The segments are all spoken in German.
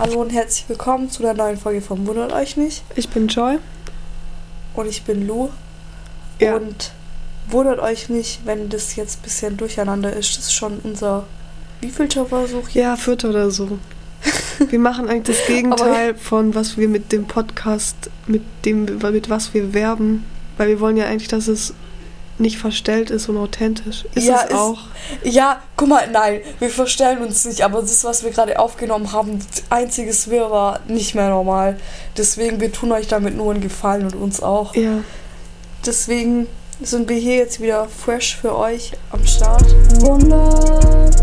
Hallo und herzlich willkommen zu einer neuen Folge von Wundert euch nicht. Ich bin Joy. Und ich bin Lou. Ja. Und wundert euch nicht, wenn das jetzt ein bisschen durcheinander ist. Das ist schon unser wievielter Versuch hier? Ja, vierter oder so. Wir machen eigentlich das Gegenteil von was wir mit dem Podcast, mit dem, mit was wir werben. Weil wir wollen ja eigentlich, dass es nicht verstellt ist und authentisch. Ist Ja, es ist- auch. Ja, guck mal, nein, wir verstellen uns nicht, aber das, was wir gerade aufgenommen haben, einziges Wir war nicht mehr normal. Deswegen, wir tun euch damit nur einen Gefallen und uns auch. Ja. Deswegen sind wir hier jetzt wieder fresh für euch am Start. Wundert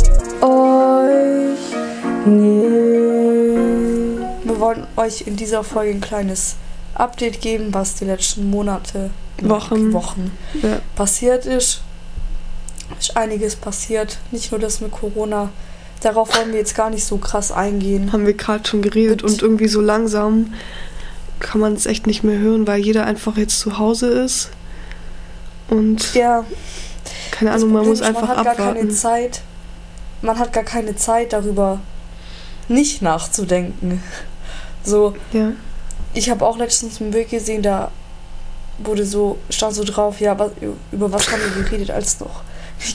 euch nicht. Wir wollen euch in dieser Folge ein kleines Update geben, was die letzten Monate, Wochen. Wochen ja. passiert ist. Ist einiges passiert, nicht nur das mit Corona. Darauf wollen wir jetzt gar nicht so krass eingehen. Haben wir gerade schon geredet Mit- und irgendwie so langsam kann man es echt nicht mehr hören, weil jeder einfach jetzt zu Hause ist. Und Ja, keine Ahnung, man muss einfach man hat gar keine abwarten. Zeit. Man hat gar keine Zeit darüber nicht nachzudenken. So, Ja. ich habe auch letztens ein Bild gesehen, da wurde so, stand so drauf, ja, was, über was haben wir geredet, als noch ich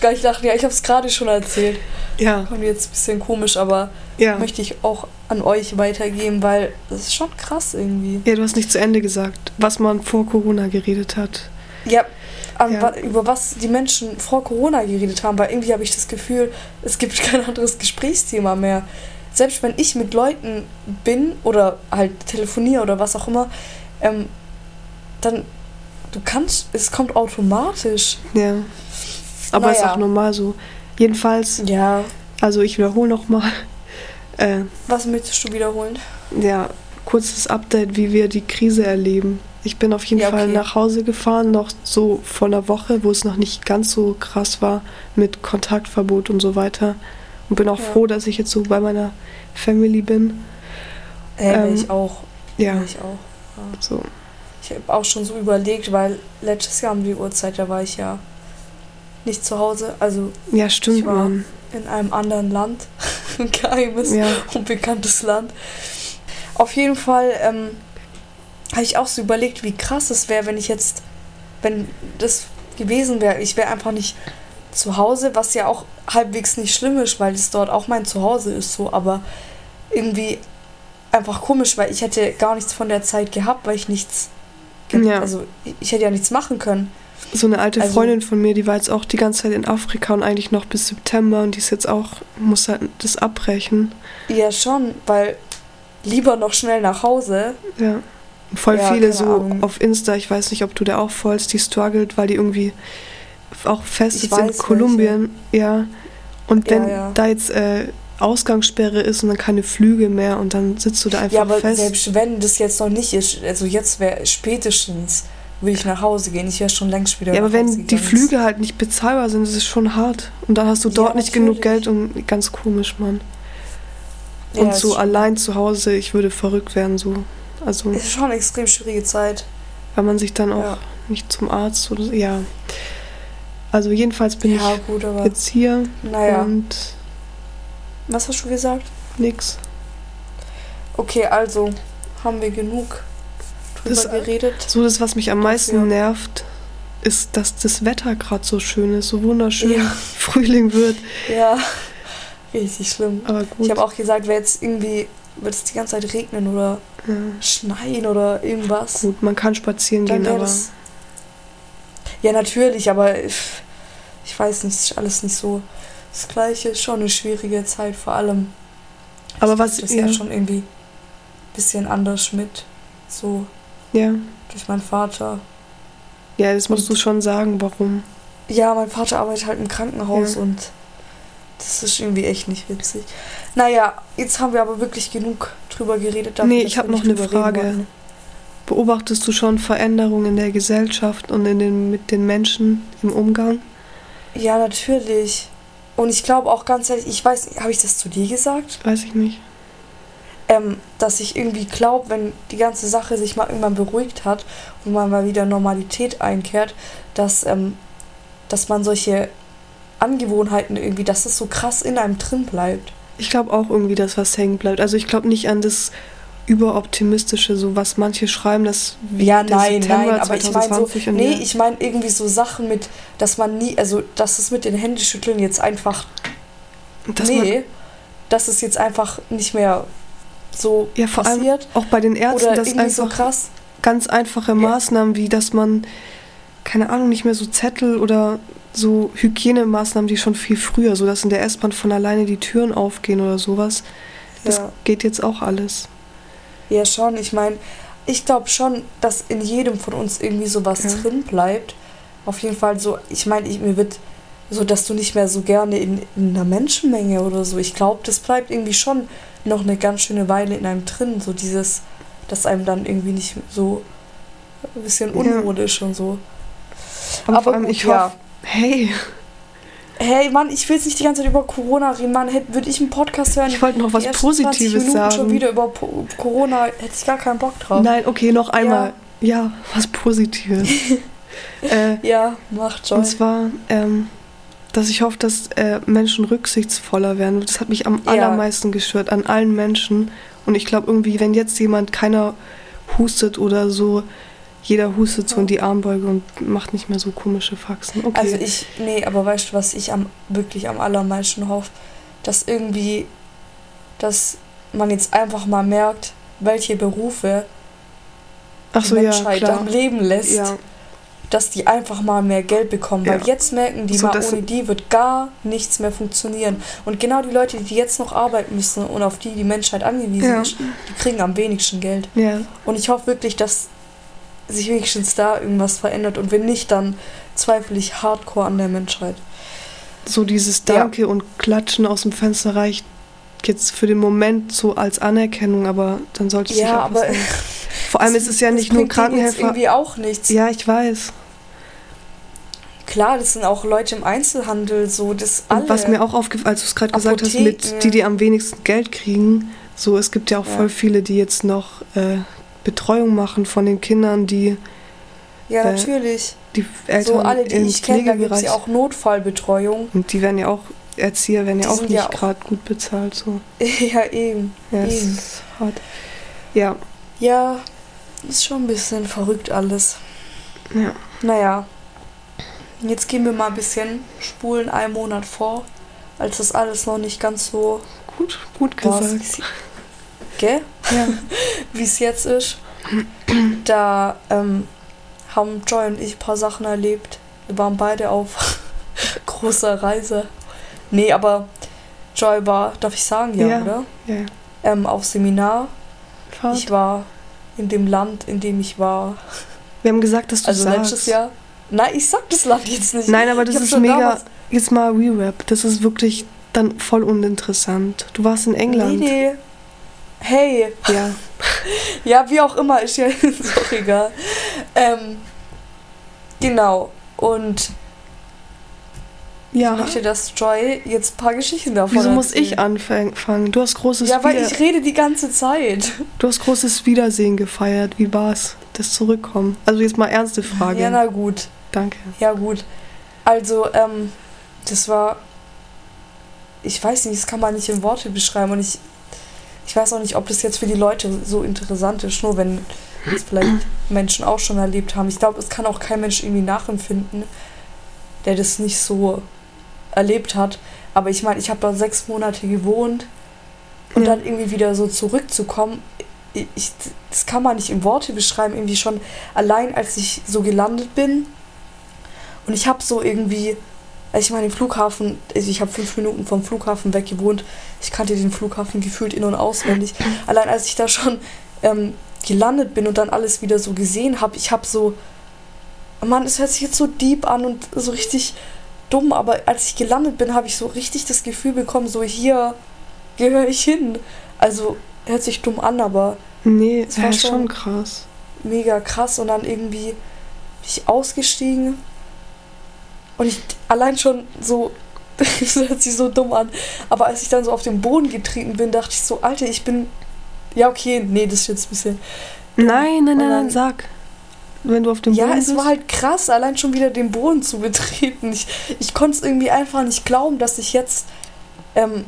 gar nicht lachen, ja, ich habe es gerade schon erzählt. Ja. Kommt jetzt ein bisschen komisch, aber Ja. möchte ich auch an euch weitergeben, weil das ist schon krass irgendwie. Ja, du hast nicht zu Ende gesagt, was man vor Corona geredet hat. Ja, Ja. wa- über was die Menschen vor Corona geredet haben, weil irgendwie habe ich das Gefühl, es gibt kein anderes Gesprächsthema mehr. Selbst wenn ich mit Leuten bin oder halt telefoniere oder was auch immer, ähm, dann du kannst, es kommt automatisch. Ja. Aber ist Naja. auch normal so. Jedenfalls, Ja. also ich wiederhole nochmal, äh, Was möchtest du wiederholen? ja, kurzes Update, wie wir die Krise erleben. Ich bin auf jeden Ja, Fall okay. nach Hause gefahren, noch so vor einer Woche, wo es noch nicht ganz so krass war mit Kontaktverbot und so weiter. Und bin auch Ja. froh, dass ich jetzt so bei meiner Family bin. Äh, Ähm, ich auch. Ja, ich auch. So. Ich habe auch schon so überlegt, weil letztes Jahr um die Uhrzeit, da war ich ja nicht zu Hause, also Ja, stimmt, Ich war- Mann. in einem anderen Land. Ein geheimes, Ja. unbekanntes Land. Auf jeden Fall ähm, habe ich auch so überlegt, wie krass es wäre, wenn ich jetzt, wenn das gewesen wäre, ich wäre einfach nicht zu Hause, was ja auch halbwegs nicht schlimm ist, weil es dort auch mein Zuhause ist, so, aber irgendwie einfach komisch, weil ich hätte gar nichts von der Zeit gehabt, weil ich nichts, Ja. also ich- hätte ja nichts machen können. So eine alte Also- Freundin von mir, die war jetzt auch die ganze Zeit in Afrika und eigentlich noch bis September und die ist jetzt auch, muss halt das abbrechen. Ja, schon, weil lieber noch schnell nach Hause. Ja. Voll Ja, viele so Ahnung. auf Insta, ich weiß nicht, ob du da auch folgst, die struggelt, weil die irgendwie auch fest ist in Kolumbien. Ja. Und Ja, wenn ja. da jetzt äh, Ausgangssperre ist und dann keine Flüge mehr und dann sitzt du da einfach Ja, aber fest. selbst wenn das jetzt noch nicht ist, also jetzt wäre spätestens, würde ich nach Hause gehen. Ich wäre schon längst wieder ja, aber wenn die. Flüge halt nicht bezahlbar sind, ist es schon hart. Und dann hast du Ja, dort nicht genug. Geld und ganz komisch, Mann. Ja, und ist so allein zu Hause, ich würde verrückt werden, so. Also, Ist schon eine extrem schwierige Zeit. weil man sich dann auch Ja. nicht zum Arzt oder so, ja. Also jedenfalls bin Ja, ich gut, jetzt hier naja. und Was hast du gesagt? nix. Okay, also haben wir genug drüber Das- geredet. So das, was mich am meisten Ja. nervt, ist, dass das Wetter gerade so schön ist, so wunderschön Ja. Frühling wird. Ja, richtig schlimm. Aber gut. Ich habe auch gesagt, wäre jetzt irgendwie, wird es die ganze Zeit regnen oder ja, schneien oder irgendwas. gut, man kann spazieren Dann gehen, aber. Ja, natürlich, aber ich, ich weiß nicht, ist alles nicht so das Gleiche. Ist schon eine schwierige Zeit, vor allem. Aber was- das ja ja. schon irgendwie ein bisschen anders mit. So ja, durch meinen Vater. ja, das musst Und- du schon sagen, warum. Ja, mein Vater arbeitet halt im Krankenhaus Ja. und das ist irgendwie echt nicht witzig. Naja, jetzt haben wir aber wirklich genug drüber geredet. dafür, Nee, ich hab wir noch eine Frage. Beobachtest du schon Veränderungen in der Gesellschaft und in den, mit den Menschen im Umgang? Ja, natürlich. Und ich glaube auch ganz ehrlich, ich weiß, habe ich das zu dir gesagt? Weiß ich nicht. ähm, dass ich irgendwie glaube, wenn die ganze Sache sich mal irgendwann beruhigt hat und man mal wieder Normalität einkehrt, dass, ähm, dass man solche Angewohnheiten irgendwie, dass das so krass in einem drin bleibt. Ich glaube auch irgendwie, dass was hängen bleibt. Also ich glaube nicht an das überoptimistische, so was manche schreiben, dass Ja, nein, September nein, aber ich meine so, 2020 und nee, ich meine irgendwie so Sachen mit, dass man nie, also dass es mit den Händeschütteln jetzt einfach, dass nee, dass es jetzt einfach nicht mehr so ja, vor allem passiert. auch bei den Ärzten, Oder dass irgendwie so einfach krass. ganz einfache Maßnahmen, wie dass man, keine Ahnung, nicht mehr so Zettel oder so Hygienemaßnahmen, die schon viel früher, so dass in der S-Bahn von alleine die Türen aufgehen oder sowas. Das Ja. geht jetzt auch alles. Ja, schon. Ich meine, ich glaube schon, dass in jedem von uns irgendwie sowas Ja. drin bleibt. Auf jeden Fall so, ich meine, ich, mir wird so, dass du nicht mehr so gerne in, in einer Menschenmenge oder so. Ich glaube, das bleibt irgendwie schon noch eine ganz schöne Weile in einem drin. So dieses, dass einem dann irgendwie nicht so ein bisschen Ja. unwohl ist und so. Aber, Aber vor allem, gut, ich ja. hoffe, hey, Hey Mann, ich will jetzt nicht die ganze Zeit über Corona reden. Mann, hätte- würde ich einen Podcast hören. ich wollte noch was die ersten 20 Positives sagen. schon wieder über Po- Corona, hätte ich gar keinen Bock drauf. Nein, okay, noch einmal. Ja, was Positives. äh, Ja, macht schon. und zwar, ähm, dass ich hoffe, dass äh, Menschen rücksichtsvoller werden. Das hat mich am Ja. allermeisten gestört, an allen Menschen. Und ich glaube irgendwie, wenn jetzt jemand, keiner hustet oder so, jeder hustet so in die Armbeuge und macht nicht mehr so komische Faxen. Okay. Also ich, nee, aber weißt du, was ich am wirklich am allermeisten hoffe? Dass irgendwie, dass man jetzt einfach mal merkt, welche Berufe Ach die so, ja, Menschheit klar. am Leben lässt, Ja, dass die einfach mal mehr Geld bekommen. Weil Ja. jetzt merken die So, mal, ohne die wird gar nichts mehr funktionieren. Und genau die Leute, die jetzt noch arbeiten müssen und auf die die Menschheit angewiesen Ja. ist, die kriegen am wenigsten Geld. ja. Und ich hoffe wirklich, dass sich wenigstens da irgendwas verändert. Und wenn nicht, dann zweifle ich hardcore an der Menschheit. So dieses Ja. Danke und Klatschen aus dem Fenster reicht jetzt für den Moment so als Anerkennung, aber dann sollte es sich Ja, auch aber. Vor allem ist es ja nicht nur Krankenhelfer. irgendwie auch nichts. Ja, ich weiß. Klar, das sind auch Leute im Einzelhandel, so das alle. Und was mir auch aufgefallen, als du es gerade gesagt hast, mit die, die am wenigsten Geld kriegen, so es gibt ja auch Ja. voll viele, die jetzt noch äh, Betreuung machen von den Kindern, die ja, äh, natürlich. die Eltern So alle, die ich kenne, da gibt es ja auch Notfallbetreuung. und die werden ja auch Erzieher werden ja Die auch sind nicht ja auch- gerade gut bezahlt so. ja, eben. Ja, Eben. ist hart. Ja, Ja, ist schon ein bisschen verrückt alles. ja. Naja, jetzt gehen wir mal ein bisschen spulen einen Monat vor, als das alles noch nicht ganz so Gut, gut war, gesagt. Gell? Ja. wie es jetzt ist. Da ähm, haben Joy und ich ein paar Sachen erlebt. Wir waren beide auf großer Reise. Nee, aber Joy war, darf ich sagen, ja, Ja. oder? ja. Ähm, auf Seminar. Fahrt. Ich war in dem Land, in dem ich war. Wir haben gesagt, dass du Also sagst. letztes Jahr. Nein, ich sag das Land jetzt nicht. Nein, aber das ist mega. Jetzt mal Re-Rap. Das ist wirklich dann voll uninteressant. Du warst in England. Nee, nee. Hey, Ja. Ja, wie auch immer, ist ja ist auch egal. Ähm, genau. Und ich Ja. möchte, dass Joy jetzt ein paar Geschichten davon Wieso muss ich anfangen? Du hast großes Ja, weil Wieder ich rede die ganze Zeit. Du hast großes Wiedersehen gefeiert. Wie war's? Das Zurückkommen. Also jetzt mal ernste Frage. Ja, na gut. Danke. Ja, gut. Also, ähm, das war. Ich weiß nicht, das kann man nicht in Worte beschreiben. Und ich, ich weiß auch nicht, ob das jetzt für die Leute so interessant ist, nur wenn es vielleicht Menschen auch schon erlebt haben. Ich glaube, es kann auch kein Mensch irgendwie nachempfinden, der das nicht so erlebt hat. Aber ich meine, ich habe da sechs Monate gewohnt und Ja. dann irgendwie wieder so zurückzukommen, ich, das kann man nicht in Worte beschreiben. Irgendwie schon allein, als ich so gelandet bin und ich habe so irgendwie, als ich mal den Flughafen, also ich habe fünf Minuten vom Flughafen weg gewohnt, ich kannte den Flughafen gefühlt in- und auswendig. Allein als ich da schon ähm, gelandet bin und dann alles wieder so gesehen habe, ich habe so, Mann, es hört sich jetzt so deep an und so richtig dumm, aber als ich gelandet bin, habe ich so richtig das Gefühl bekommen, so hier gehöre ich hin. Also hört sich dumm an, aber Nee, das war schon- krass. mega krass und dann irgendwie bin ich ausgestiegen und ich allein schon so das hört sich so dumm an, aber als ich dann so auf den Boden getreten bin, dachte ich so, Alter, ich bin ja okay, nee, das ist jetzt ein bisschen Nein, nein, nein, nein, sag. Wenn du auf dem Ja, Boden es bist. war halt krass, allein schon wieder den Boden zu betreten. Ich, ich konnte es irgendwie einfach nicht glauben, dass ich jetzt ähm,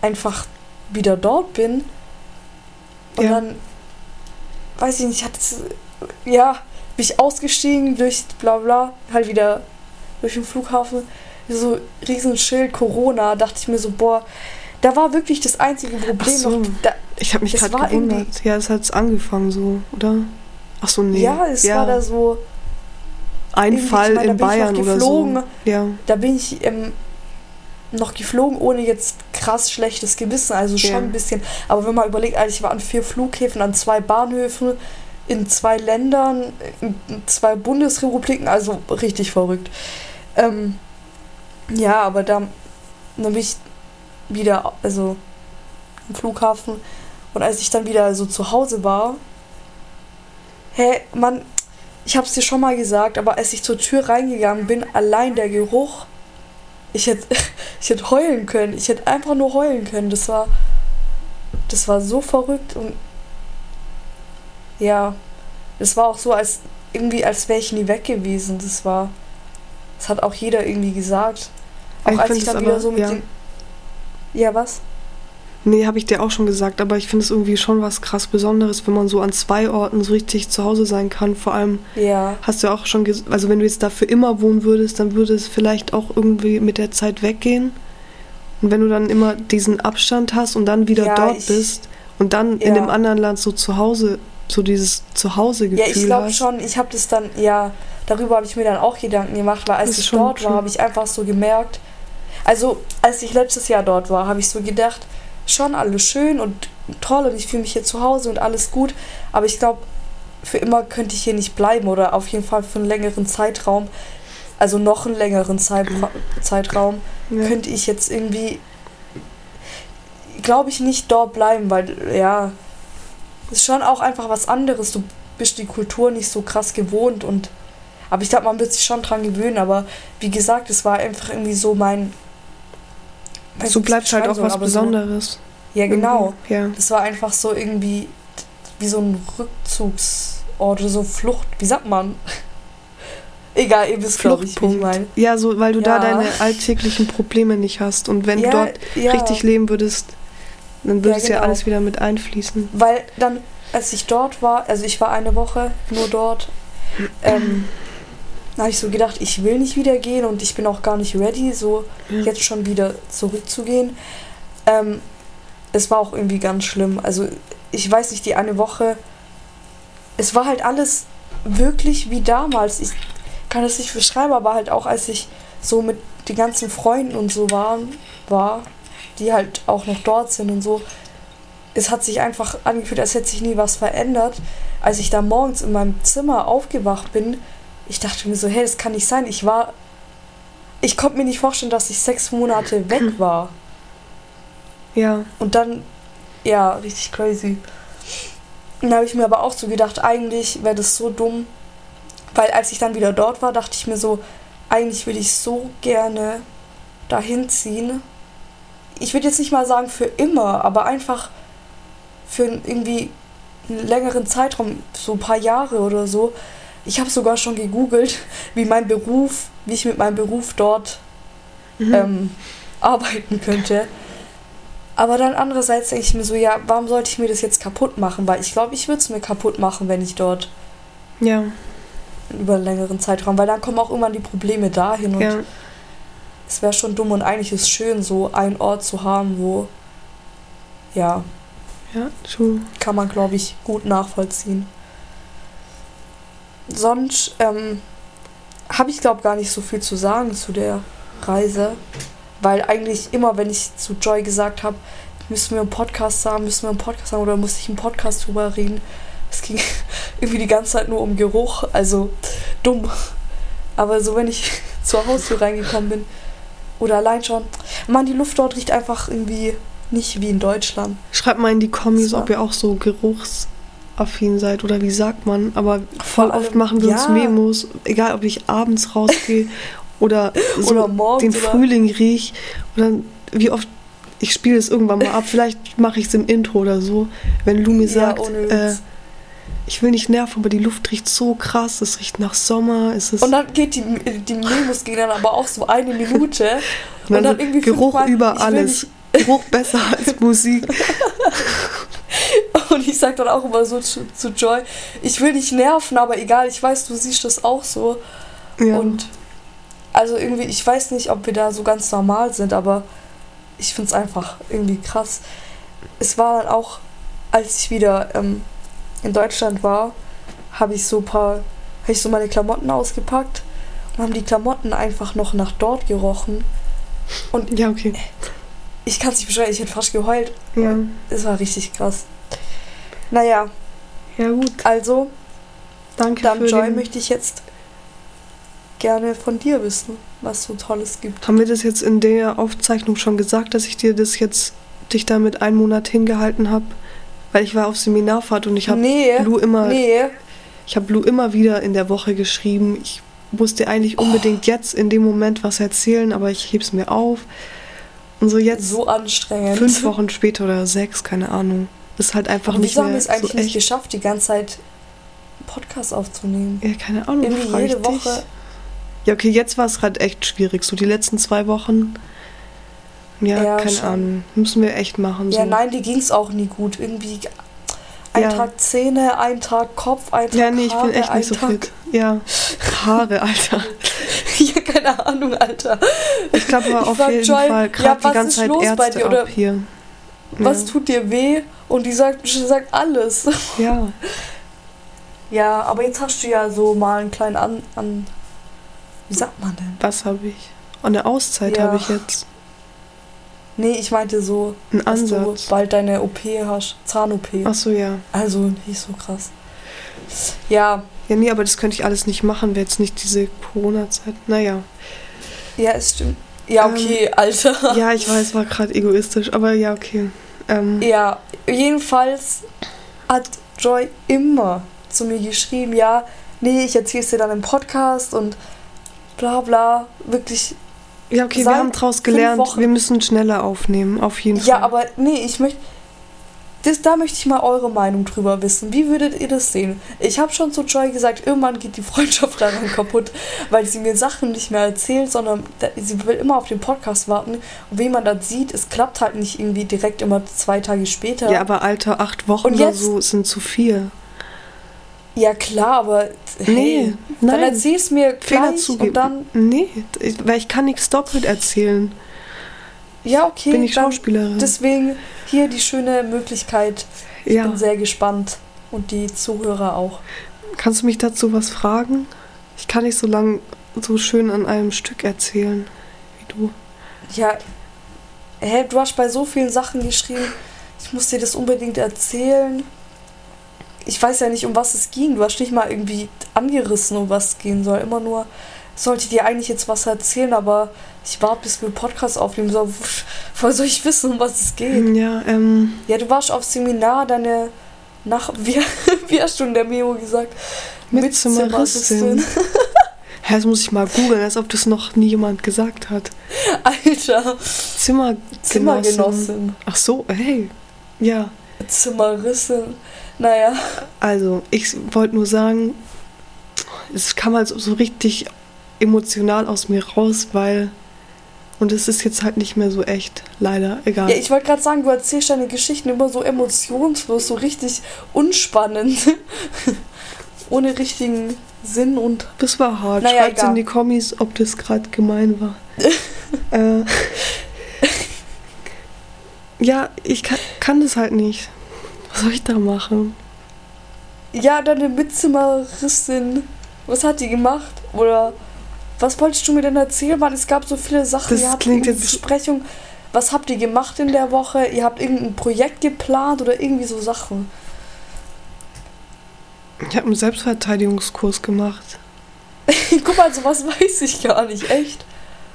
einfach wieder dort bin. Und Ja. dann, weiß ich nicht, hat es, ja, bin ich ausgestiegen durch bla bla, halt wieder durch den Flughafen. So riesen Schild Corona, dachte ich mir so, boah, da war wirklich das einzige Problem so. noch. Da, Ich habe mich gerade gewundert. Ja, es hat angefangen so, oder? Ach so, nee. Ja, es war da so, ein Fall ich in da bin ich noch Bayern oder geflogen. so. Ja, da bin ich ähm, noch geflogen, ohne jetzt krass schlechtes Gewissen, also schon Ja. ein bisschen. Aber wenn man überlegt, also ich war an vier Flughäfen, an zwei Bahnhöfen, in zwei Ländern, in zwei Bundesrepubliken, also richtig verrückt. Ähm, ja, aber da, dann bin ich wieder, also am Flughafen und als ich dann wieder so zu Hause war, hä, Mann, ich hab's dir schon mal gesagt, aber als ich zur Tür reingegangen bin, allein der Geruch, ich hätte, ich hätte heulen können. Ich hätte einfach nur heulen können. Das war, das war so verrückt und ja, es war auch so, als irgendwie, als wäre ich nie weg gewesen. Das war, das hat auch jeder irgendwie gesagt. Auch Ich als ich dann aber- wieder so mit ja. den, ja was? Nee, habe ich dir auch schon gesagt, aber ich finde es irgendwie schon was krass Besonderes, wenn man so an zwei Orten so richtig zu Hause sein kann. Vor allem Ja, hast du ja auch schon gesagt, also wenn du jetzt da für immer wohnen würdest, dann würde es vielleicht auch irgendwie mit der Zeit weggehen. Und wenn du dann immer diesen Abstand hast und dann wieder Ja, dort ich- bist und dann in Ja. dem anderen Land so zu Hause, so dieses Zuhause-Gefühl ja, ich glaube hast. schon. Ich habe das dann, ja, darüber habe ich mir dann auch Gedanken gemacht, weil als Das ich dort war, schön. habe ich einfach so gemerkt, also als ich letztes Jahr dort war, habe ich so gedacht, schon alles schön und toll und ich fühle mich hier zu Hause und alles gut, aber ich glaube, für immer könnte ich hier nicht bleiben oder auf jeden Fall für einen längeren Zeitraum, also noch einen längeren Zeitra Zeitraum, Ja. könnte ich jetzt irgendwie, glaube ich, nicht dort bleiben, weil, ja, ist schon auch einfach was anderes. Du bist die Kultur nicht so krass gewohnt und, aber ich glaube, man wird sich schon dran gewöhnen, aber wie gesagt, es war einfach irgendwie so mein. weiß so bleibt halt auch was Besonderes. So, ja, genau. Irgendwie. Ja. Das war einfach so irgendwie wie so ein Rückzugsort oder so Flucht. Wie sagt man? Egal, ihr wisst, glaube ich, wie ich meine. Ja, so, weil du da Ja. deine alltäglichen Probleme nicht hast. Und wenn ja, du dort ja, richtig leben würdest, dann würde Ja, es ja genau. alles wieder mit einfließen. Weil dann, als ich dort war, also ich war eine Woche nur dort, ähm, da habe ich so gedacht, ich will nicht wieder gehen und ich bin auch gar nicht ready, so Ja. jetzt schon wieder zurückzugehen. Ähm, es war auch irgendwie ganz schlimm. Also ich weiß nicht, die eine Woche, es war halt alles wirklich wie damals. Ich kann das nicht beschreiben, aber halt auch als ich so mit den ganzen Freunden und so waren, war, die halt auch noch dort sind und so, es hat sich einfach angefühlt, als hätte sich nie was verändert. Als ich da morgens in meinem Zimmer aufgewacht bin, ich dachte mir so, hey, das kann nicht sein. Ich war, ich konnte mir nicht vorstellen, dass ich sechs Monate weg war. Ja, Und dann, ja, richtig crazy. Und da habe ich mir aber auch so gedacht, eigentlich wäre das so dumm, weil als ich dann wieder dort war, dachte ich mir so, eigentlich würde ich so gerne dahin ziehen. Ich würde jetzt nicht mal sagen für immer, aber einfach für irgendwie einen längeren Zeitraum, so ein paar Jahre oder so. Ich habe sogar schon gegoogelt, wie mein Beruf, wie ich mit meinem Beruf dort mhm. ähm, arbeiten könnte. Aber dann andererseits denke ich mir so, ja, warum sollte ich mir das jetzt kaputt machen? Weil ich glaube, ich würde es mir kaputt machen, wenn ich dort ja, über einen längeren Zeitraum, weil dann kommen auch irgendwann die Probleme dahin und ja. es wäre schon dumm und eigentlich ist es schön, so einen Ort zu haben, wo, ja, Ja, true. kann man, glaube ich, gut nachvollziehen. Sonst ähm, habe ich, glaube gar nicht so viel zu sagen zu der Reise, weil eigentlich immer, wenn ich zu Joy gesagt habe, müssen wir einen Podcast haben, müssen wir einen Podcast haben oder muss ich einen Podcast drüber reden, es ging irgendwie die ganze Zeit nur um Geruch, also dumm. Aber so, wenn ich zur Haustür reingekommen bin oder allein schon, Mann, die Luft dort riecht einfach irgendwie nicht wie in Deutschland. Schreibt mal in die Kommis, ob ihr auch so geruchsaffin seid oder wie sagt man. Aber voll Vor oft allem- machen wir uns ja. Memos, egal ob ich abends rausgehe oder so Oder morgens den oder- Frühling riech oder wie oft ich spiele es irgendwann mal ab. Vielleicht mache ich es im Intro oder so, wenn Lu mir Ja, sagt, äh, ich will nicht nerven, aber die Luft riecht so krass. Es riecht nach Sommer. Es ist Und dann geht die, die Memos gehen dann aber auch so eine Minute. Und und dann irgendwie Geruch fünfmal, über alles. Geruch besser als Musik. Und ich sag dann auch immer so zu, zu Joy, ich will dich nerven, aber egal, ich weiß, du siehst das auch so. Ja. Und also irgendwie, ich weiß nicht, ob wir da so ganz normal sind, aber ich find's einfach irgendwie krass. Es war dann auch, als ich wieder ähm, in Deutschland war, habe ich so paar, habe ich so meine Klamotten ausgepackt und haben die Klamotten einfach noch nach dort gerochen. Und ja, okay. ich kann es nicht beschreiben, ich hätte fast geheult. Ja. Es war richtig krass. Naja, Ja, gut. also, Danke dann für Joy den... möchte ich jetzt gerne von dir wissen, was so Tolles gibt. Haben wir das jetzt in der Aufzeichnung schon gesagt, dass ich dir das jetzt dich damit einen Monat hingehalten habe? Weil ich war auf Seminarfahrt und ich habe nee, Lu immer nee, ich habe Lu immer wieder in der Woche geschrieben. Ich musste eigentlich Oh. unbedingt jetzt in dem Moment was erzählen, aber ich heb's mir auf. Und so jetzt so anstrengend. fünf Wochen später oder sechs, keine Ahnung. Ist halt einfach Aber nicht wieso haben mehr wir es eigentlich so nicht geschafft, die ganze Zeit einen Podcast aufzunehmen? Ja, keine Ahnung. Irgendwie jede dich. Woche. Ja, okay, jetzt war es halt echt schwierig. So die letzten zwei Wochen. Ja, Ja, keine schon. Ahnung. Müssen wir echt machen. So. Ja, nein, die ging es auch nie gut. Irgendwie ein Ja. Tag Zähne, ein Tag Kopf, ein Tag Ja, nee, ich Haare, bin echt nicht so Tag... fit. Ja, Haare, Alter. ja, keine Ahnung, Alter. Ich glaube aber auf jeden Joy, Fall ja, gerade die was ganze Zeit Ärzte ab hier. Was tut dir weh? Und die sagt, sagt alles. Ja. ja. Aber jetzt hast du ja so mal einen kleinen an... an wie sagt man denn? Was habe ich? Und eine Auszeit Ja. habe ich jetzt. Nee, ich meinte so, Einen dass du Ansatz. bald deine OP hast. Zahn-OP. Ach so, ja. Also nicht so krass. Ja, Ja, nee, aber das könnte ich alles nicht machen, wäre jetzt nicht diese Corona-Zeit. Naja. ja, es stimmt. Ja, Ähm, okay, Alter. Ja, ich weiß, war gerade egoistisch, aber ja, okay. Ähm, Ja, jedenfalls hat Joy immer zu mir geschrieben, ja, nee, ich erzähl's dir dann im Podcast und bla bla. Wirklich, ja, okay, wir haben draus fünf gelernt, wir müssen schneller aufnehmen, auf jeden ja, Fall. aber nee, ich möchte. Das, da möchte ich mal eure Meinung drüber wissen. Wie würdet ihr das sehen? Ich habe schon zu Joy gesagt, irgendwann geht die Freundschaft daran kaputt, weil sie mir Sachen nicht mehr erzählt, sondern sie will immer auf den Podcast warten. Und wie man das sieht, es klappt halt nicht irgendwie direkt immer zwei Tage später. Ja, aber Alter, acht Wochen Und oder jetzt- so sind zu viel. Ja, klar, aber hey, Nee, dann nein. erzähl's mir Fehler gleich zugeben. und dann, Nee, weil ich kann nichts doppelt erzählen. Ja, okay, Bin ich Schauspielerin. deswegen hier die schöne Möglichkeit. Ich ja. bin sehr gespannt und die Zuhörer auch. Kannst du mich dazu was fragen? Ich kann nicht so lang so schön an einem Stück erzählen wie du. Ja, hä, du hast bei so vielen Sachen geschrieben, ich muss dir das unbedingt erzählen. Ich weiß ja nicht, um was es ging. Du hast nicht mal irgendwie angerissen, um was es gehen soll. Immer nur, sollte dir eigentlich jetzt was erzählen, aber ich warte, bis wir Podcast aufnehmen. So, woher soll ich wissen, um was es geht? Ja, ähm, Ja, du warst auf Seminar, deine nach wie, wie hast du in der Memo gesagt? Mitzimmeristin. Hä, das muss ich mal googeln, als ob das noch nie jemand gesagt hat. Alter, Zimmergenossin. Zimmergenossin. Ach so, hey. Ja, Zimmerissin. Naja, also ich wollte nur sagen, es kam halt so richtig emotional aus mir raus, weil und es ist jetzt halt nicht mehr so echt, leider, egal. ja, ich wollte gerade sagen, du erzählst deine Geschichten immer so emotionslos, so richtig unspannend. Ohne richtigen Sinn und. Das war hart. Naja, Schreibt in die Kommis, ob das gerade gemein war. äh, ja, ich kann, kann das halt nicht. Was soll ich da machen? Ja, deine Mitzimmeristin. Was hat die gemacht? Oder was wolltest du mir denn erzählen? Mann, es gab so viele Sachen. Das ihr habt klingt jetzt- Besprechung. Was habt ihr gemacht in der Woche? Ihr habt irgendein Projekt geplant oder irgendwie so Sachen. Ich habe einen Selbstverteidigungskurs gemacht. Guck mal, sowas weiß ich gar nicht, echt.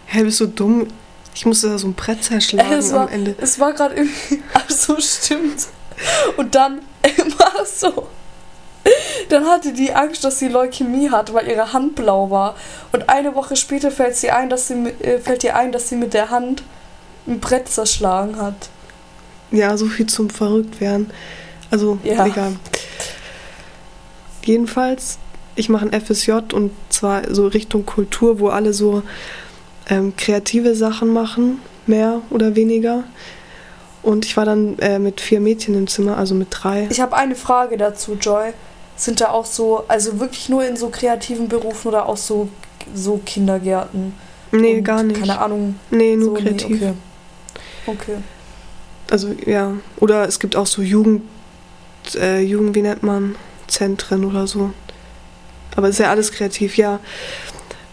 Hä, bist du dumm? Ich musste da so ein Brett zerschlagen Es war- am Ende. Es war gerade irgendwie. Ach so, stimmt. Und dann war es so. Dann hatte die Angst, dass sie Leukämie hat, weil ihre Hand blau war. Und eine Woche später fällt, sie ein, dass sie äh, fällt ihr ein, dass sie mit der Hand ein Brett zerschlagen hat. Ja, so viel zum Verrücktwerden. Also, Ja. egal. Jedenfalls, ich mache ein FSJ und zwar so Richtung Kultur, wo alle so ähm, kreative Sachen machen, mehr oder weniger. Und ich war dann äh, mit vier Mädchen im Zimmer, also mit drei. Ich habe eine Frage dazu, Joy. Sind da auch so, also wirklich nur in so kreativen Berufen oder auch so, so Kindergärten? Nee, Und, gar nicht. Keine Ahnung. Nee, nur so, nee, kreativ. okay. okay. Also ja. Oder es gibt auch so Jugend, äh, Jugend, wie nennt man, Zentren oder so. Aber es ist ja alles kreativ, ja.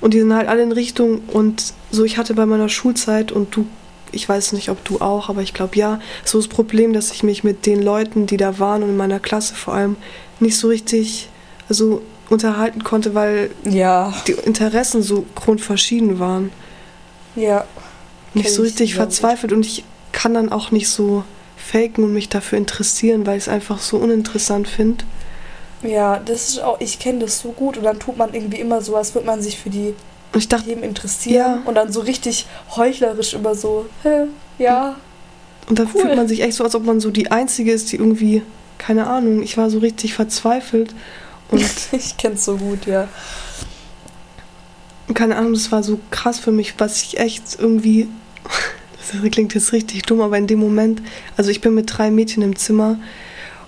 Und die sind halt alle in Richtung und so, ich hatte bei meiner Schulzeit und du, ich weiß nicht, ob du auch, aber ich glaube ja, so das Problem, dass ich mich mit den Leuten, die da waren und in meiner Klasse vor allem, nicht so richtig, also unterhalten konnte, weil Ja, die Interessen so grundverschieden waren. ja. nicht so ich richtig gut. verzweifelt und ich kann dann auch nicht so faken und mich dafür interessieren, weil ich es einfach so uninteressant finde. Ja, das ist auch, ich kenne das so gut und dann tut man irgendwie immer so, als würde man sich für die ich dachte, Themen interessieren Ja. und dann so richtig heuchlerisch immer so, hä, ja, und da Cool. fühlt man sich echt so, als ob man so die Einzige ist, die irgendwie, keine Ahnung, ich war so richtig verzweifelt und ich kenn's so gut, ja. keine Ahnung, das war so krass für mich, was ich echt irgendwie, das klingt jetzt richtig dumm, aber in dem Moment, also ich bin mit drei Mädchen im Zimmer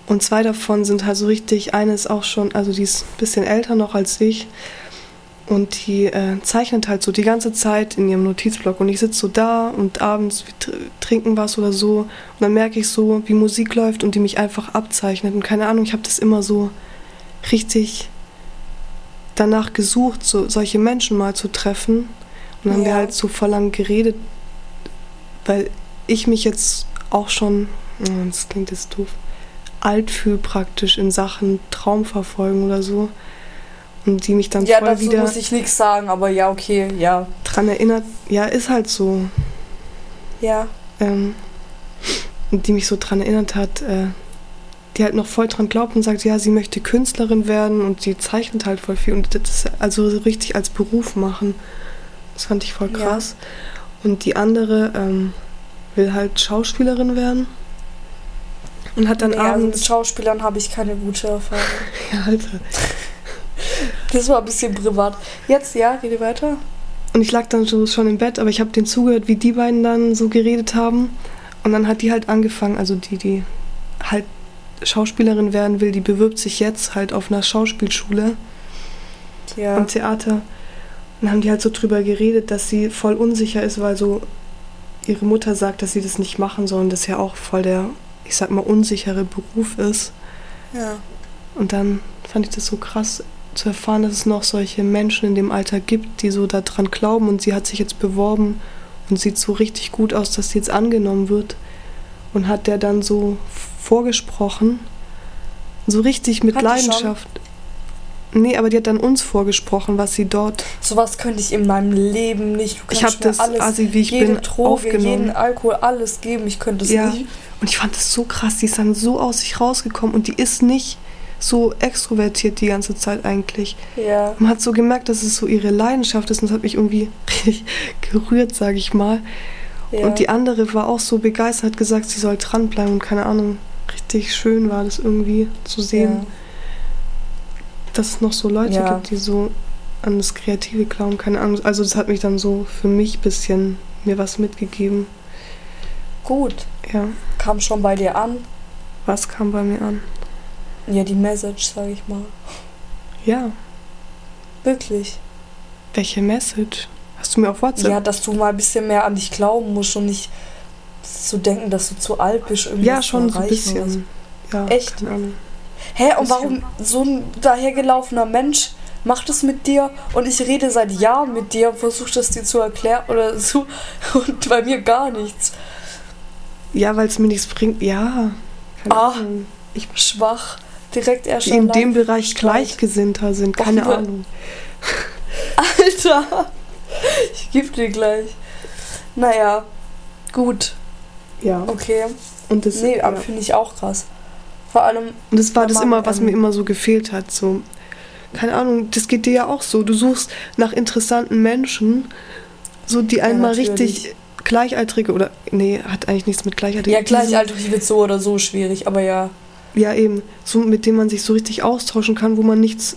und zwei davon sind halt so richtig, eine ist auch schon, also die ist ein bisschen älter noch als ich und die äh, zeichnet halt so die ganze Zeit in ihrem Notizblock und ich sitze so da und abends wir tr trinken was oder so und dann merke ich so, wie Musik läuft und die mich einfach abzeichnet und keine Ahnung, ich habe das immer so richtig danach gesucht, so solche Menschen mal zu treffen. Und dann haben wir halt so voll lang geredet, weil ich mich jetzt auch schon, oh, das klingt jetzt doof, alt fühle praktisch in Sachen Traumverfolgen oder so. Und die mich dann Ja, voll dazu wieder muss ich nichts sagen, aber ja, okay, ja. dran erinnert, ja, ist halt so. Ja, Ähm, und die mich so dran erinnert hat, äh, die halt noch voll dran glaubt und sagt, ja, sie möchte Künstlerin werden und sie zeichnet halt voll viel und das also so richtig als Beruf machen. Das fand ich voll Ja. krass. Und die andere ähm, will halt Schauspielerin werden und hat dann nee, also mit abends. Schauspielern habe ich keine gute Erfahrung. ja, Alter. Das war ein bisschen privat. Jetzt, ja, rede weiter. Und ich lag dann so schon im Bett, aber ich habe denen zugehört, wie die beiden dann so geredet haben. Und dann hat die halt angefangen, also die, die halt Schauspielerin werden will, die bewirbt sich jetzt halt auf einer Schauspielschule Ja. am Theater. Und dann haben die halt so drüber geredet, dass sie voll unsicher ist, weil so ihre Mutter sagt, dass sie das nicht machen soll und das ja auch voll der, ich sag mal, unsichere Beruf ist. ja. Und dann fand ich das so krass zu erfahren, dass es noch solche Menschen in dem Alter gibt, die so daran glauben und sie hat sich jetzt beworben und sieht so richtig gut aus, dass sie jetzt angenommen wird und hat der dann so vorgesprochen, so richtig mit Hat? Leidenschaft. Nee, aber die hat dann uns vorgesprochen, was sie dort. Sowas könnte ich in meinem Leben nicht. Du Ich habe das, alles, also wie ich jede bin, Droge, jeden aufgenommen. Alkohol, alles geben. Ich könnte es Ja. nicht. Und ich fand das so krass, die ist dann so aus sich rausgekommen und die ist nicht so extrovertiert die ganze Zeit eigentlich. Ja. Man hat so gemerkt, dass es so ihre Leidenschaft ist und das hat mich irgendwie richtig gerührt, sage ich mal. ja. Und die andere war auch so begeistert, hat gesagt, sie soll dranbleiben und keine Ahnung, richtig schön war das irgendwie zu sehen, ja. dass es noch so Leute Ja. gibt, die so an das Kreative glauben, keine Ahnung. Also das hat mich dann so für mich ein bisschen mir was mitgegeben. Gut. Ja, Kam schon bei dir an. was kam bei mir an? Ja, die Message, sag ich mal. Ja, Wirklich. welche Message? Hast du mir auf WhatsApp? Ja, dass du mal ein bisschen mehr an dich glauben musst und nicht zu denken, dass du zu alt bist. irgendwas Ja, schon so ein bisschen. Ja, Echt? Keine Ahnung. Hä, und warum so ein dahergelaufener Mensch macht es mit dir und ich rede seit Jahren mit dir und versuche das dir zu erklären oder so und bei mir gar nichts. Ja, weil es mir nichts bringt. Ja. Ah. Ich bin schwach. Direkt erst Die in dem Bereich. Gleichgesinnter sind, keine Boah, Ahnung. Alter, ich geb dir gleich. Naja, gut, Ja. okay. Und das, Nee, ja. aber finde ich auch krass. Vor allem, Und das war das immer, was ähm, mir immer so gefehlt hat. So, keine Ahnung, das geht dir ja auch so. Du suchst nach interessanten Menschen, so die Ja, einmal natürlich. richtig gleichaltrige oder nee, hat eigentlich nichts mit gleichaltrigen. ja, die so- gleichaltrig wird so oder so schwierig, aber ja. Ja, eben. So, mit dem man sich so richtig austauschen kann, wo man nichts.